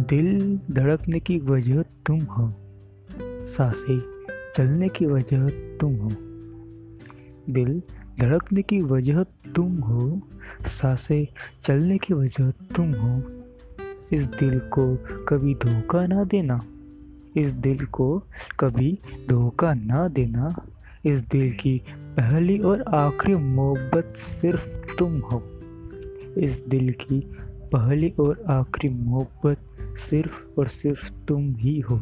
दिल धड़कने की वजह तुम हो। साँसें चलने की वजह तुम हो। दिल धड़कने की वजह तुम हो। साँसें चलने की वजह तुम हो। इस दिल को कभी धोखा ना देना। इस दिल को कभी धोखा ना देना। इस दिल की पहली और आखिरी मोहब्बत सिर्फ़ तुम हो। इस दिल की पहली और आखिरी मोहब्बत सिर्फ़ और सिर्फ़ तुम ही हो।